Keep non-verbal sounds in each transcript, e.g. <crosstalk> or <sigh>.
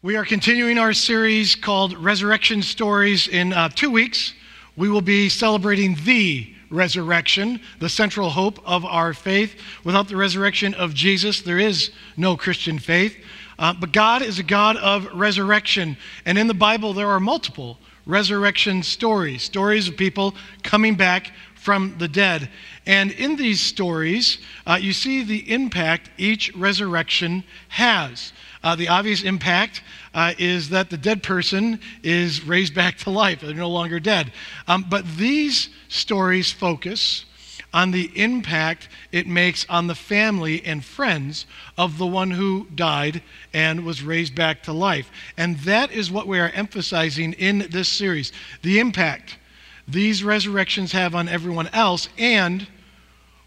We are continuing our series called Resurrection Stories. In uh, two weeks, we will be celebrating the resurrection, the central hope of our faith. Without the resurrection of Jesus, there is no Christian faith. Uh, but God is a God of resurrection. And in the Bible, there are multiple resurrection stories stories of people coming back from the dead. And in these stories, uh, you see the impact each resurrection has. Uh, the obvious impact uh, is that the dead person is raised back to life. They're no longer dead. Um, but these stories focus on the impact it makes on the family and friends of the one who died and was raised back to life. And that is what we are emphasizing in this series the impact these resurrections have on everyone else and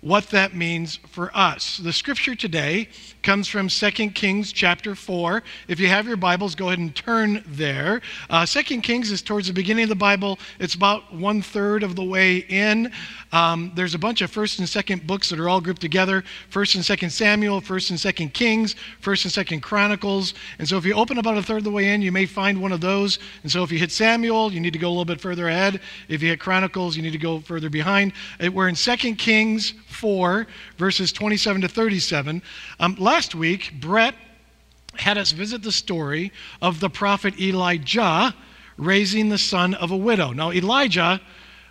what that means for us. The scripture today comes from 2 Kings chapter 4. If you have your Bibles, go ahead and turn there. Uh, 2 Kings is towards the beginning of the Bible. It's about one third of the way in. Um, there's a bunch of 1st and 2nd books that are all grouped together 1st and 2nd Samuel, 1st and 2nd Kings, 1st and 2nd Chronicles. And so if you open about a third of the way in, you may find one of those. And so if you hit Samuel, you need to go a little bit further ahead. If you hit Chronicles, you need to go further behind. We're in 2 Kings 4, verses 27 to 37. Um, last week, Brett had us visit the story of the prophet Elijah raising the son of a widow. Now, Elijah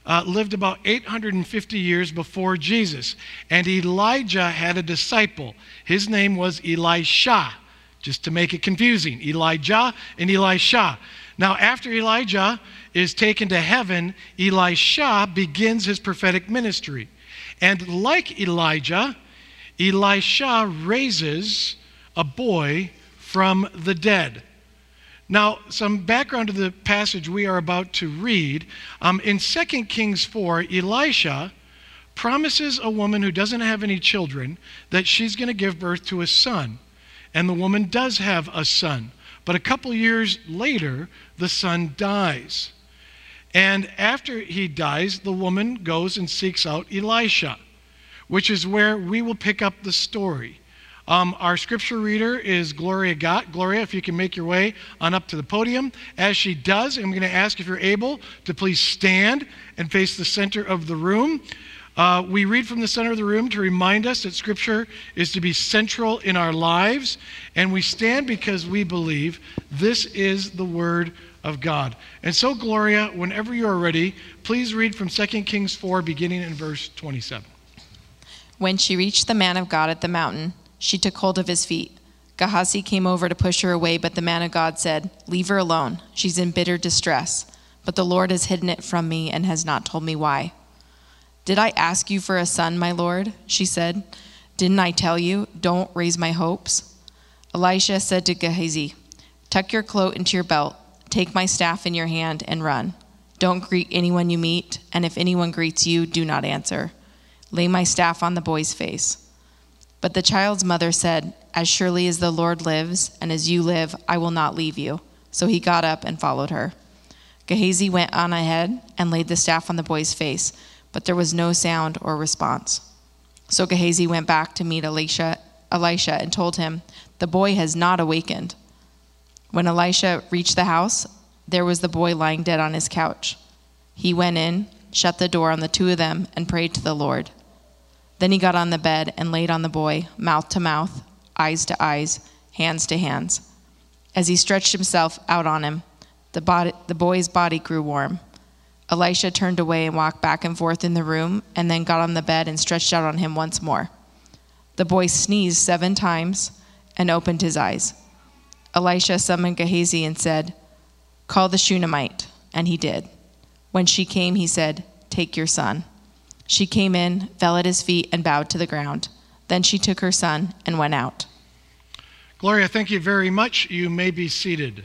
uh, lived about 850 years before Jesus, and Elijah had a disciple. His name was Elisha, just to make it confusing Elijah and Elisha. Now, after Elijah is taken to heaven, Elisha begins his prophetic ministry. And like Elijah, Elisha raises a boy from the dead. Now, some background to the passage we are about to read. Um, in 2 Kings 4, Elisha promises a woman who doesn't have any children that she's going to give birth to a son. And the woman does have a son. But a couple years later, the son dies. And after he dies, the woman goes and seeks out Elisha which is where we will pick up the story. Um, our scripture reader is Gloria Gott. Gloria, if you can make your way on up to the podium. As she does, I'm going to ask if you're able to please stand and face the center of the room. Uh, we read from the center of the room to remind us that Scripture is to be central in our lives, and we stand because we believe this is the Word of God. And so, Gloria, whenever you are ready, please read from 2 Kings 4, beginning in verse 27. When she reached the man of God at the mountain, she took hold of his feet. Gehazi came over to push her away, but the man of God said, Leave her alone. She's in bitter distress. But the Lord has hidden it from me and has not told me why. Did I ask you for a son, my Lord? She said. Didn't I tell you, don't raise my hopes? Elisha said to Gehazi, Tuck your cloak into your belt, take my staff in your hand, and run. Don't greet anyone you meet, and if anyone greets you, do not answer. Lay my staff on the boy's face. But the child's mother said, As surely as the Lord lives, and as you live, I will not leave you. So he got up and followed her. Gehazi went on ahead and laid the staff on the boy's face, but there was no sound or response. So Gehazi went back to meet Elisha, Elisha and told him, The boy has not awakened. When Elisha reached the house, there was the boy lying dead on his couch. He went in, shut the door on the two of them, and prayed to the Lord. Then he got on the bed and laid on the boy, mouth to mouth, eyes to eyes, hands to hands. As he stretched himself out on him, the, body, the boy's body grew warm. Elisha turned away and walked back and forth in the room, and then got on the bed and stretched out on him once more. The boy sneezed seven times and opened his eyes. Elisha summoned Gehazi and said, Call the Shunammite. And he did. When she came, he said, Take your son. She came in, fell at his feet, and bowed to the ground. Then she took her son and went out. Gloria, thank you very much. You may be seated.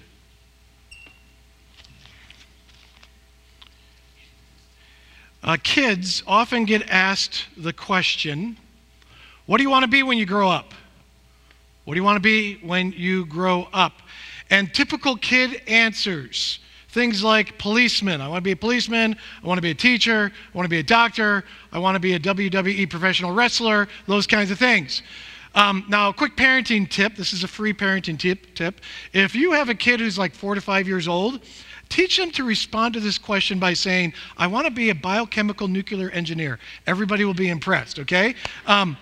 Uh, kids often get asked the question What do you want to be when you grow up? What do you want to be when you grow up? And typical kid answers Things like policeman. I want to be a policeman. I want to be a teacher. I want to be a doctor. I want to be a WWE professional wrestler. Those kinds of things. Um, now, a quick parenting tip. This is a free parenting tip. Tip: If you have a kid who's like four to five years old, teach them to respond to this question by saying, "I want to be a biochemical nuclear engineer." Everybody will be impressed. Okay. Um,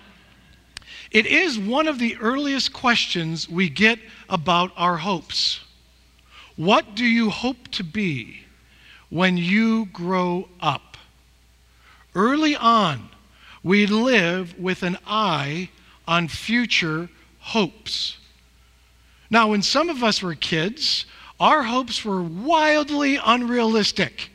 it is one of the earliest questions we get about our hopes. What do you hope to be when you grow up? Early on, we live with an eye on future hopes. Now, when some of us were kids, our hopes were wildly unrealistic,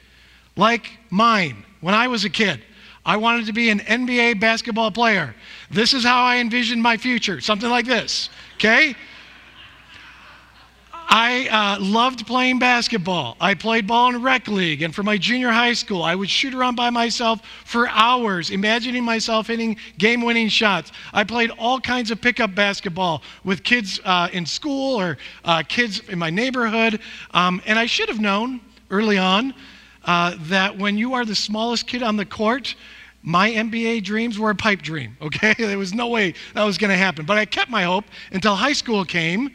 like mine when I was a kid. I wanted to be an NBA basketball player. This is how I envisioned my future, something like this, okay? I uh, loved playing basketball. I played ball in rec league, and for my junior high school, I would shoot around by myself for hours, imagining myself hitting game winning shots. I played all kinds of pickup basketball with kids uh, in school or uh, kids in my neighborhood, um, and I should have known early on uh, that when you are the smallest kid on the court, my NBA dreams were a pipe dream, <laughs> okay? There was no way that was going to happen. But I kept my hope until high school came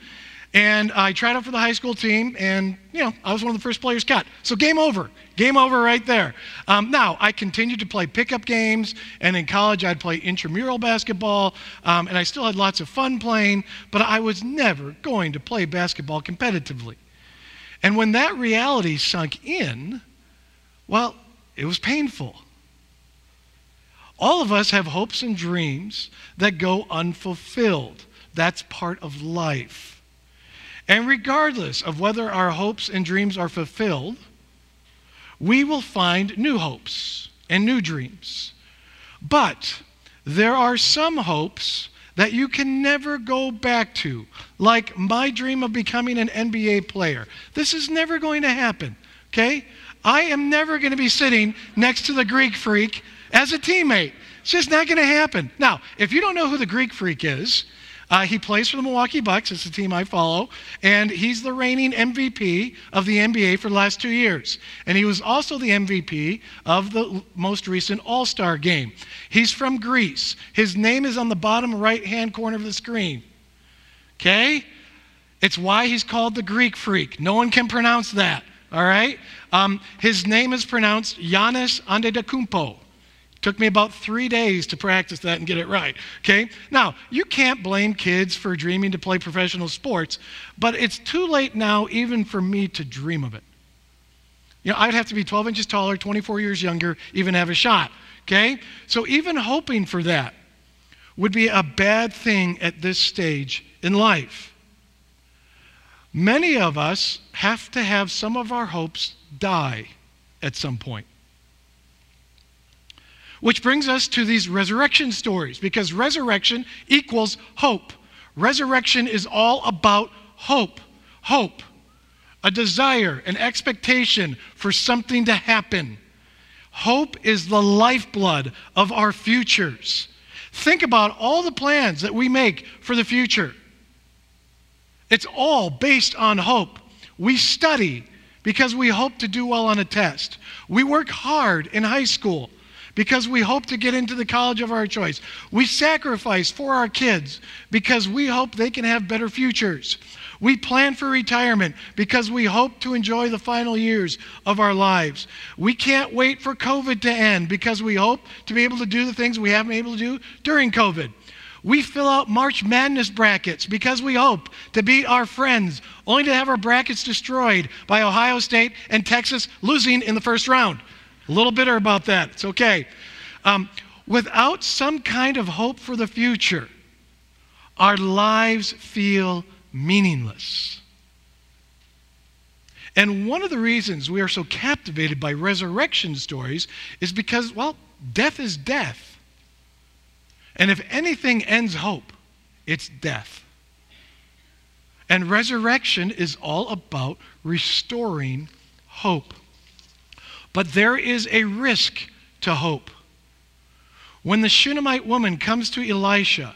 and I tried out for the high school team, and you know I was one of the first players cut. So game over, game over right there. Um, now I continued to play pickup games, and in college I'd play intramural basketball, um, and I still had lots of fun playing. But I was never going to play basketball competitively. And when that reality sunk in, well, it was painful. All of us have hopes and dreams that go unfulfilled. That's part of life. And regardless of whether our hopes and dreams are fulfilled, we will find new hopes and new dreams. But there are some hopes that you can never go back to, like my dream of becoming an NBA player. This is never going to happen, okay? I am never going to be sitting next to the Greek freak as a teammate. It's just not going to happen. Now, if you don't know who the Greek freak is, uh, he plays for the Milwaukee Bucks. It's the team I follow. And he's the reigning MVP of the NBA for the last two years. And he was also the MVP of the most recent All Star game. He's from Greece. His name is on the bottom right hand corner of the screen. Okay? It's why he's called the Greek freak. No one can pronounce that. All right? Um, his name is pronounced Giannis Antetokounmpo. Took me about three days to practice that and get it right. Okay? Now, you can't blame kids for dreaming to play professional sports, but it's too late now even for me to dream of it. You know, I'd have to be 12 inches taller, 24 years younger, even have a shot. Okay? So even hoping for that would be a bad thing at this stage in life. Many of us have to have some of our hopes die at some point. Which brings us to these resurrection stories, because resurrection equals hope. Resurrection is all about hope. Hope. A desire, an expectation for something to happen. Hope is the lifeblood of our futures. Think about all the plans that we make for the future. It's all based on hope. We study because we hope to do well on a test. We work hard in high school because we hope to get into the college of our choice. We sacrifice for our kids because we hope they can have better futures. We plan for retirement because we hope to enjoy the final years of our lives. We can't wait for COVID to end because we hope to be able to do the things we haven't been able to do during COVID. We fill out March Madness brackets because we hope to beat our friends, only to have our brackets destroyed by Ohio State and Texas losing in the first round. A little bitter about that. It's okay. Um, without some kind of hope for the future, our lives feel meaningless. And one of the reasons we are so captivated by resurrection stories is because, well, death is death. And if anything ends hope, it's death. And resurrection is all about restoring hope. But there is a risk to hope. When the Shunammite woman comes to Elisha,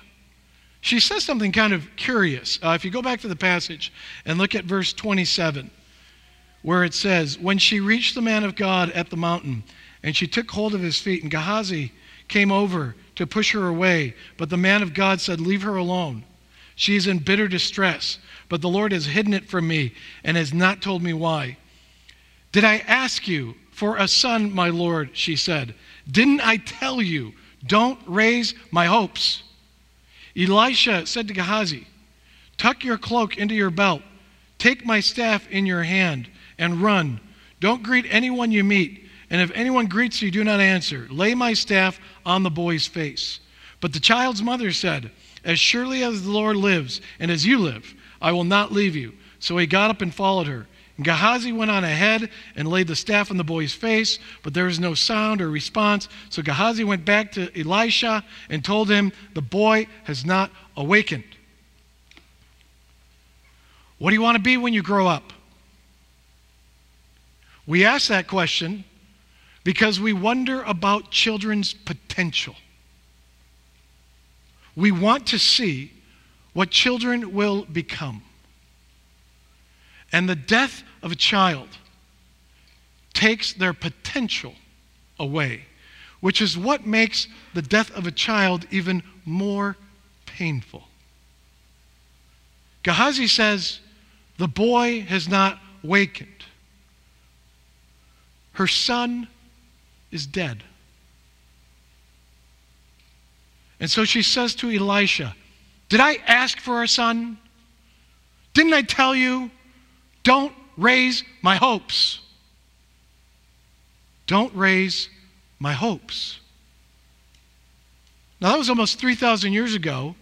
she says something kind of curious. Uh, if you go back to the passage and look at verse 27, where it says, When she reached the man of God at the mountain, and she took hold of his feet, and Gehazi came over to push her away, but the man of God said, Leave her alone. She is in bitter distress, but the Lord has hidden it from me and has not told me why. Did I ask you for a son, my Lord? She said. Didn't I tell you, don't raise my hopes? Elisha said to Gehazi, Tuck your cloak into your belt, take my staff in your hand, and run. Don't greet anyone you meet, and if anyone greets you, do not answer. Lay my staff on the boy's face. But the child's mother said, As surely as the Lord lives, and as you live, I will not leave you. So he got up and followed her. And Gehazi went on ahead and laid the staff on the boy's face, but there was no sound or response. So Gehazi went back to Elisha and told him, The boy has not awakened. What do you want to be when you grow up? We ask that question because we wonder about children's potential. We want to see what children will become. And the death of a child takes their potential away, which is what makes the death of a child even more painful. Gehazi says, The boy has not wakened. Her son is dead. And so she says to Elisha, Did I ask for a son? Didn't I tell you? Don't raise my hopes. Don't raise my hopes. Now, that was almost 3,000 years ago,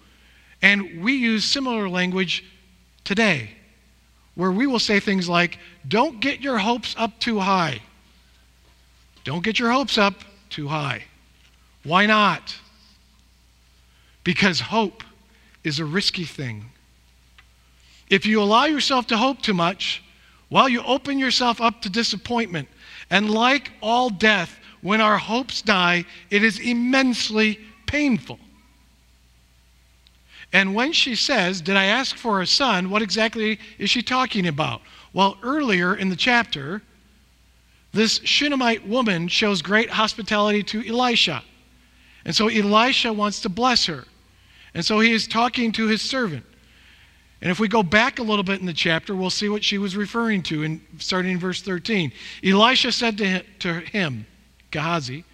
and we use similar language today, where we will say things like, Don't get your hopes up too high. Don't get your hopes up too high. Why not? Because hope is a risky thing. If you allow yourself to hope too much, well, you open yourself up to disappointment. And like all death, when our hopes die, it is immensely painful. And when she says, Did I ask for a son? What exactly is she talking about? Well, earlier in the chapter, this Shunammite woman shows great hospitality to Elisha. And so Elisha wants to bless her. And so he is talking to his servant. And if we go back a little bit in the chapter, we'll see what she was referring to, in, starting in verse 13. Elisha said to him, to him, Gehazi,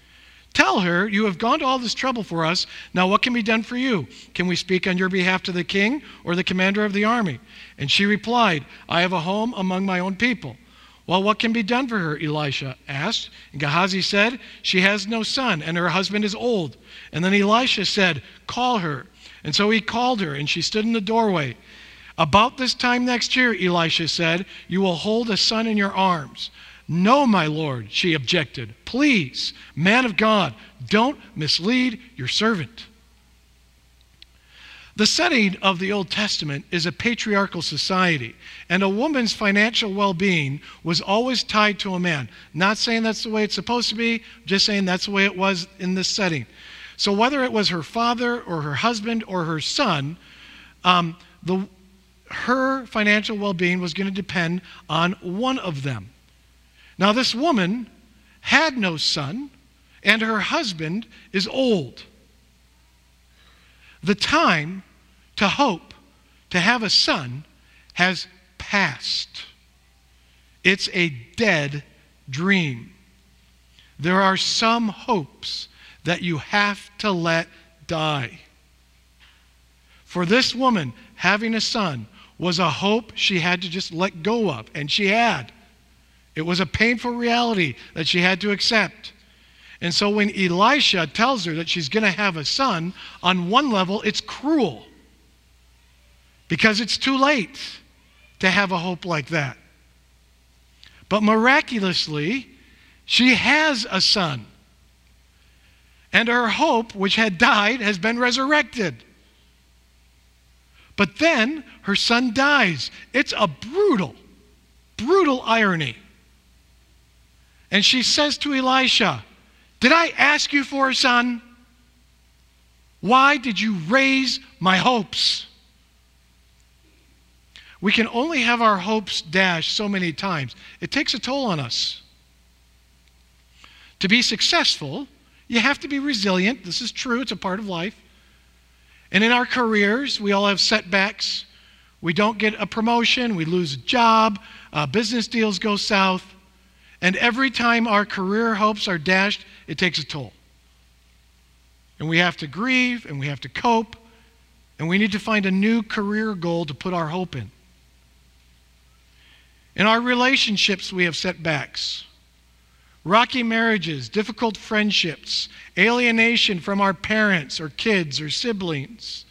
Tell her, you have gone to all this trouble for us. Now, what can be done for you? Can we speak on your behalf to the king or the commander of the army? And she replied, I have a home among my own people. Well, what can be done for her? Elisha asked. And Gehazi said, She has no son, and her husband is old. And then Elisha said, Call her. And so he called her, and she stood in the doorway. About this time next year, Elisha said, You will hold a son in your arms. No, my Lord, she objected. Please, man of God, don't mislead your servant. The setting of the Old Testament is a patriarchal society, and a woman's financial well being was always tied to a man. Not saying that's the way it's supposed to be, just saying that's the way it was in this setting. So, whether it was her father or her husband or her son, um, the, her financial well being was going to depend on one of them. Now, this woman had no son, and her husband is old. The time to hope to have a son has passed. It's a dead dream. There are some hopes that you have to let die. For this woman, having a son was a hope she had to just let go of, and she had. It was a painful reality that she had to accept. And so when Elisha tells her that she's going to have a son, on one level, it's cruel because it's too late to have a hope like that. But miraculously, she has a son. And her hope, which had died, has been resurrected. But then her son dies. It's a brutal, brutal irony. And she says to Elisha, did I ask you for a son? Why did you raise my hopes? We can only have our hopes dashed so many times. It takes a toll on us. To be successful, You have to be resilient. This is true, it's a part of life. And in our careers, we all have setbacks. We don't get a promotion, we lose a job, uh, business deals go south. And every time our career hopes are dashed, it takes a toll. And we have to grieve and we have to cope, and we need to find a new career goal to put our hope in. In our relationships, we have setbacks. Rocky marriages, difficult friendships, alienation from our parents or kids or siblings.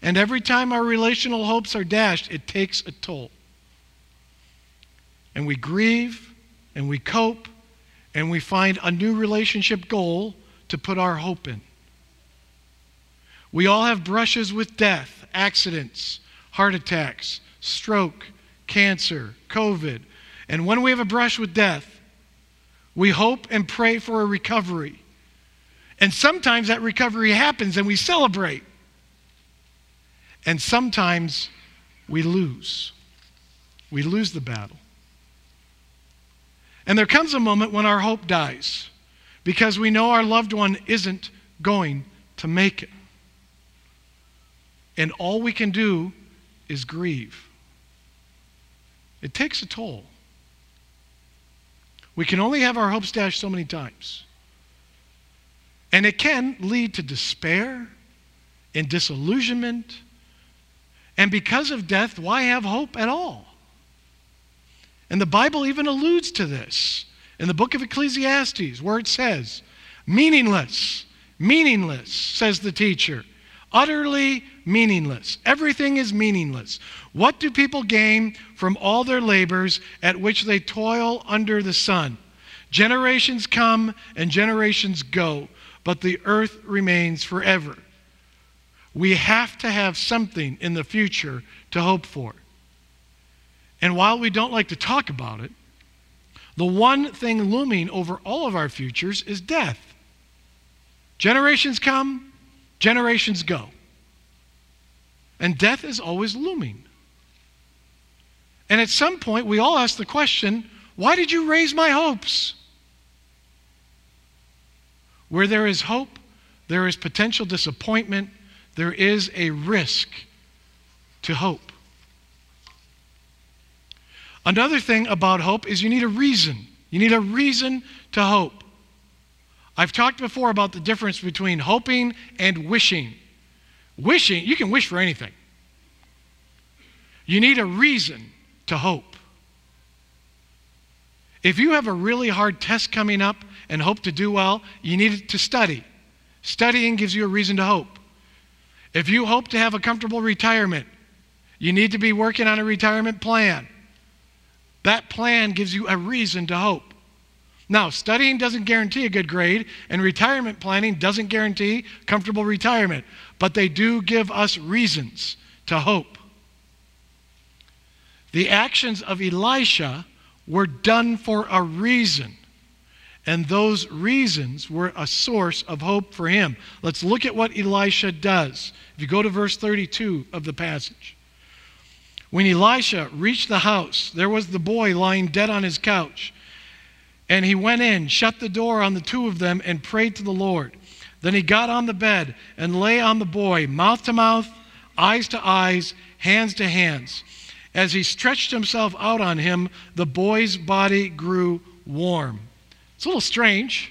And every time our relational hopes are dashed, it takes a toll. And we grieve and we cope and we find a new relationship goal to put our hope in. We all have brushes with death, accidents, heart attacks, stroke, cancer, COVID. And when we have a brush with death, we hope and pray for a recovery. And sometimes that recovery happens and we celebrate. And sometimes we lose. We lose the battle. And there comes a moment when our hope dies because we know our loved one isn't going to make it. And all we can do is grieve. It takes a toll. We can only have our hopes dashed so many times. And it can lead to despair and disillusionment. And because of death, why have hope at all? And the Bible even alludes to this in the book of Ecclesiastes, where it says, meaningless, meaningless, says the teacher utterly meaningless. Everything is meaningless. What do people gain from all their labors at which they toil under the sun? Generations come and generations go, but the earth remains forever. We have to have something in the future to hope for. And while we don't like to talk about it, the one thing looming over all of our futures is death. Generations come, Generations go. And death is always looming. And at some point, we all ask the question why did you raise my hopes? Where there is hope, there is potential disappointment, there is a risk to hope. Another thing about hope is you need a reason. You need a reason to hope. I've talked before about the difference between hoping and wishing. Wishing, you can wish for anything. You need a reason to hope. If you have a really hard test coming up and hope to do well, you need to study. Studying gives you a reason to hope. If you hope to have a comfortable retirement, you need to be working on a retirement plan. That plan gives you a reason to hope. Now, studying doesn't guarantee a good grade, and retirement planning doesn't guarantee comfortable retirement, but they do give us reasons to hope. The actions of Elisha were done for a reason, and those reasons were a source of hope for him. Let's look at what Elisha does. If you go to verse 32 of the passage. When Elisha reached the house, there was the boy lying dead on his couch. And he went in, shut the door on the two of them, and prayed to the Lord. Then he got on the bed and lay on the boy, mouth to mouth, eyes to eyes, hands to hands. As he stretched himself out on him, the boy's body grew warm. It's a little strange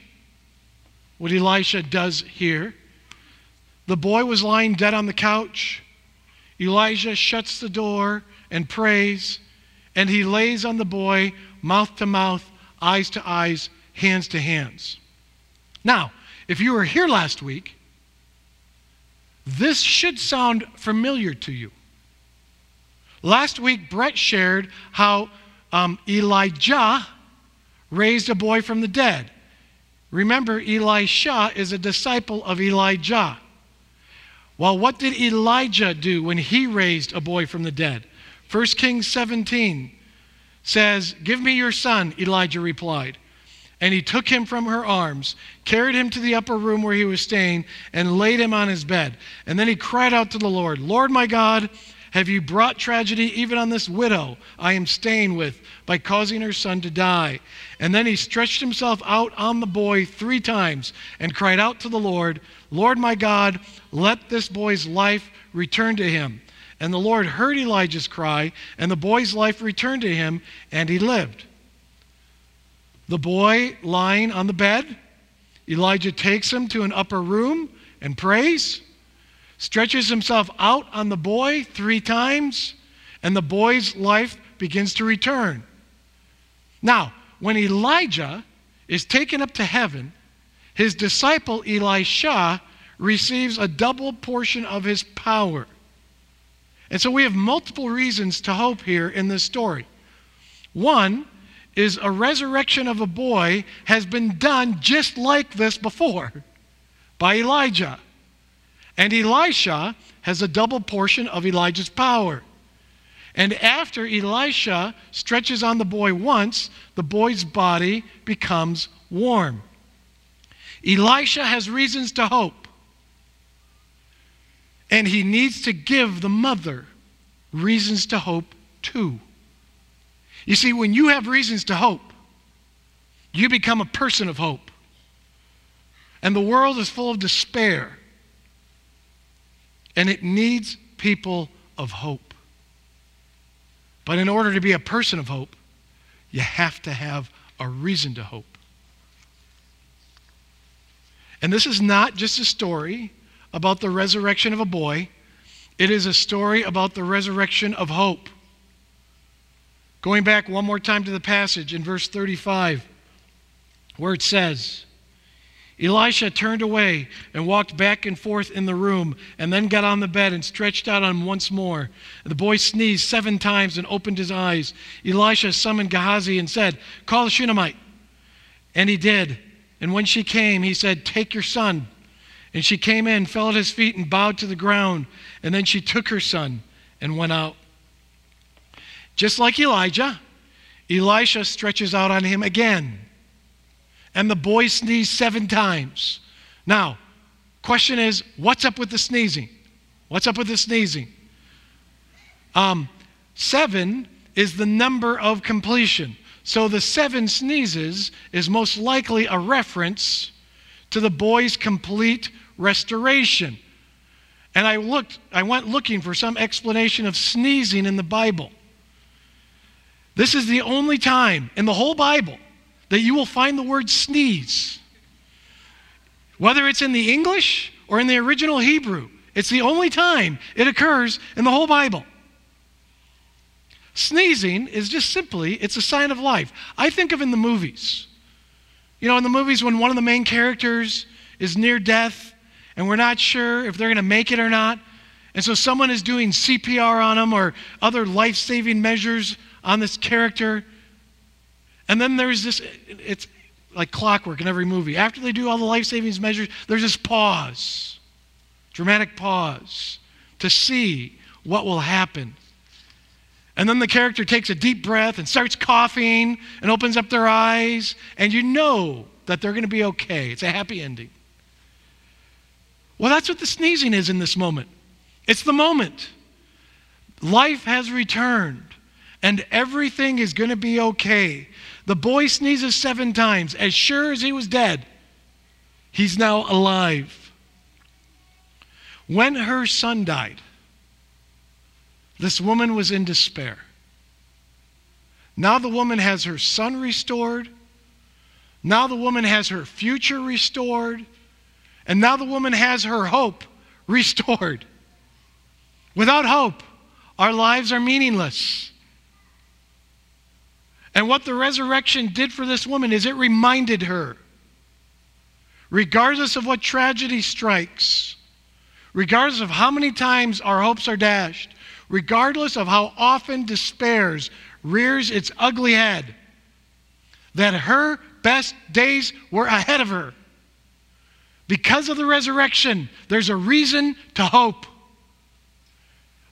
what Elisha does here. The boy was lying dead on the couch. Elijah shuts the door and prays, and he lays on the boy, mouth to mouth, eyes to eyes, hands to hands. Now, if you were here last week, this should sound familiar to you. Last week, Brett shared how um, Elijah raised a boy from the dead. Remember, Elisha is a disciple of Elijah. Well, what did Elijah do when he raised a boy from the dead? 1 Kings 17 says, Give me your son, Elijah replied. And he took him from her arms, carried him to the upper room where he was staying, and laid him on his bed. And then he cried out to the Lord, Lord my God, have you brought tragedy even on this widow I am staying with by causing her son to die? And then he stretched himself out on the boy three times and cried out to the Lord, Lord my God, let this boy's life return to him. And the Lord heard Elijah's cry, and the boy's life returned to him, and he lived. The boy lying on the bed, Elijah takes him to an upper room and prays stretches himself out on the boy three times, and the boy's life begins to return. Now, when Elijah is taken up to heaven, his disciple Elisha receives a double portion of his power. And so we have multiple reasons to hope here in this story. One is a resurrection of a boy has been done just like this before by Elijah. And Elisha has a double portion of Elijah's power. And after Elisha stretches on the boy once, the boy's body becomes warm. Elisha has reasons to hope. And he needs to give the mother reasons to hope too. You see, when you have reasons to hope, you become a person of hope. And the world is full of despair. And it needs people of hope. But in order to be a person of hope, you have to have a reason to hope. And this is not just a story about the resurrection of a boy, it is a story about the resurrection of hope. Going back one more time to the passage in verse 35, where it says, Elisha turned away and walked back and forth in the room, and then got on the bed and stretched out on him once more. The boy sneezed seven times and opened his eyes. Elisha summoned Gehazi and said, Call the Shunammite. And he did. And when she came, he said, Take your son. And she came in, fell at his feet, and bowed to the ground. And then she took her son and went out. Just like Elijah, Elisha stretches out on him again and the boy sneezed seven times. Now, question is, what's up with the sneezing? What's up with the sneezing? Um, seven is the number of completion. So the seven sneezes is most likely a reference to the boy's complete restoration. And I looked, I went looking for some explanation of sneezing in the Bible. This is the only time in the whole Bible that you will find the word sneeze. Whether it's in the English or in the original Hebrew, it's the only time it occurs in the whole Bible. Sneezing is just simply, it's a sign of life. I think of in the movies. You know, in the movies when one of the main characters is near death and we're not sure if they're going to make it or not. And so someone is doing CPR on them or other life saving measures on this character. And then there's this, it's like clockwork in every movie. After they do all the life savings measures, there's this pause, dramatic pause to see what will happen. And then the character takes a deep breath and starts coughing and opens up their eyes, and you know that they're going to be okay. It's a happy ending. Well, that's what the sneezing is in this moment. It's the moment. Life has returned, and everything is going to be okay. The boy sneezes seven times. As sure as he was dead, he's now alive. When her son died, this woman was in despair. Now the woman has her son restored. Now the woman has her future restored. And now the woman has her hope restored. Without hope, our lives are meaningless. And what the resurrection did for this woman is it reminded her, regardless of what tragedy strikes, regardless of how many times our hopes are dashed, regardless of how often despairs rears its ugly head, that her best days were ahead of her. Because of the resurrection, there's a reason to hope.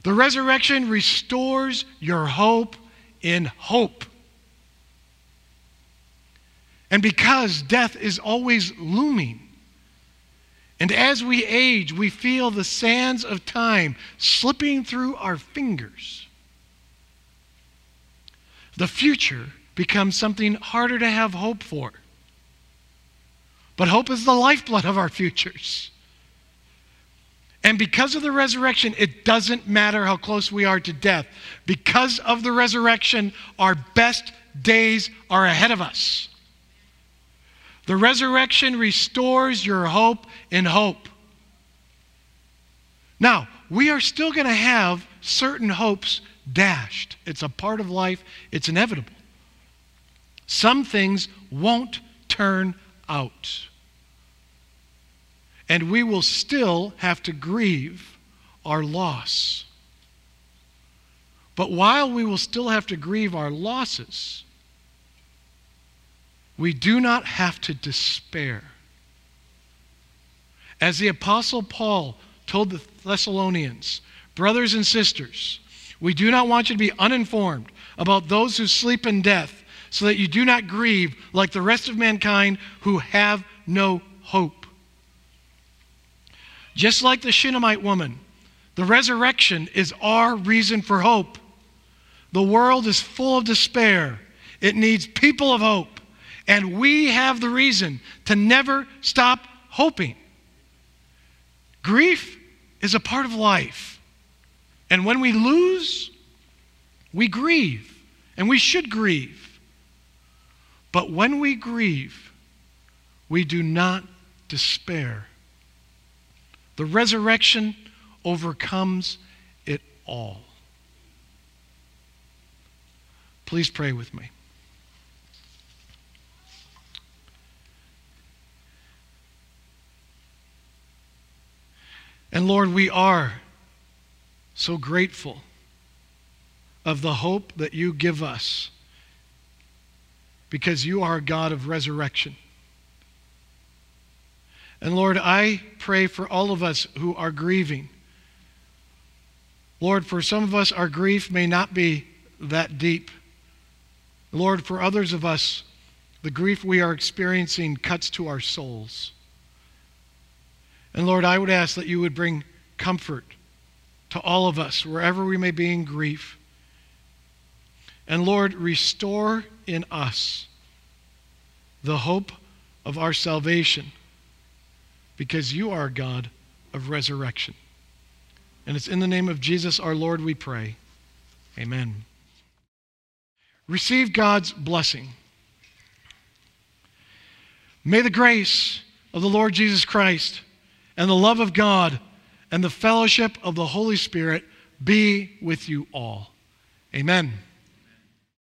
The resurrection restores your hope in hope. And because death is always looming, And as we age, we feel the sands of time slipping through our fingers. The future becomes something harder to have hope for. But hope is the lifeblood of our futures. And because of the resurrection, it doesn't matter how close we are to death. Because of the resurrection, our best days are ahead of us. The resurrection restores your hope in hope. Now, we are still going to have certain hopes dashed. It's a part of life, it's inevitable. Some things won't turn out. And we will still have to grieve our loss. But while we will still have to grieve our losses, we do not have to despair. As the Apostle Paul told the Thessalonians, brothers and sisters, we do not want you to be uninformed about those who sleep in death, so that you do not grieve like the rest of mankind who have no hope. Just like the Shunammite woman, the resurrection is our reason for hope. The world is full of despair, it needs people of hope. And we have the reason to never stop hoping. Grief is a part of life. And when we lose, we grieve. And we should grieve. But when we grieve, we do not despair. The resurrection overcomes it all. Please pray with me. And Lord, we are so grateful of the hope that you give us because you are a God of resurrection. And Lord, I pray for all of us who are grieving. Lord, for some of us, our grief may not be that deep. Lord, for others of us, the grief we are experiencing cuts to our souls. And Lord, I would ask that you would bring comfort to all of us, wherever we may be in grief. And Lord, restore in us the hope of our salvation because you are God of resurrection. And it's in the name of Jesus our Lord we pray. Amen. Receive God's blessing. May the grace of the Lord Jesus Christ and the love of God and the fellowship of the Holy Spirit be with you all. Amen.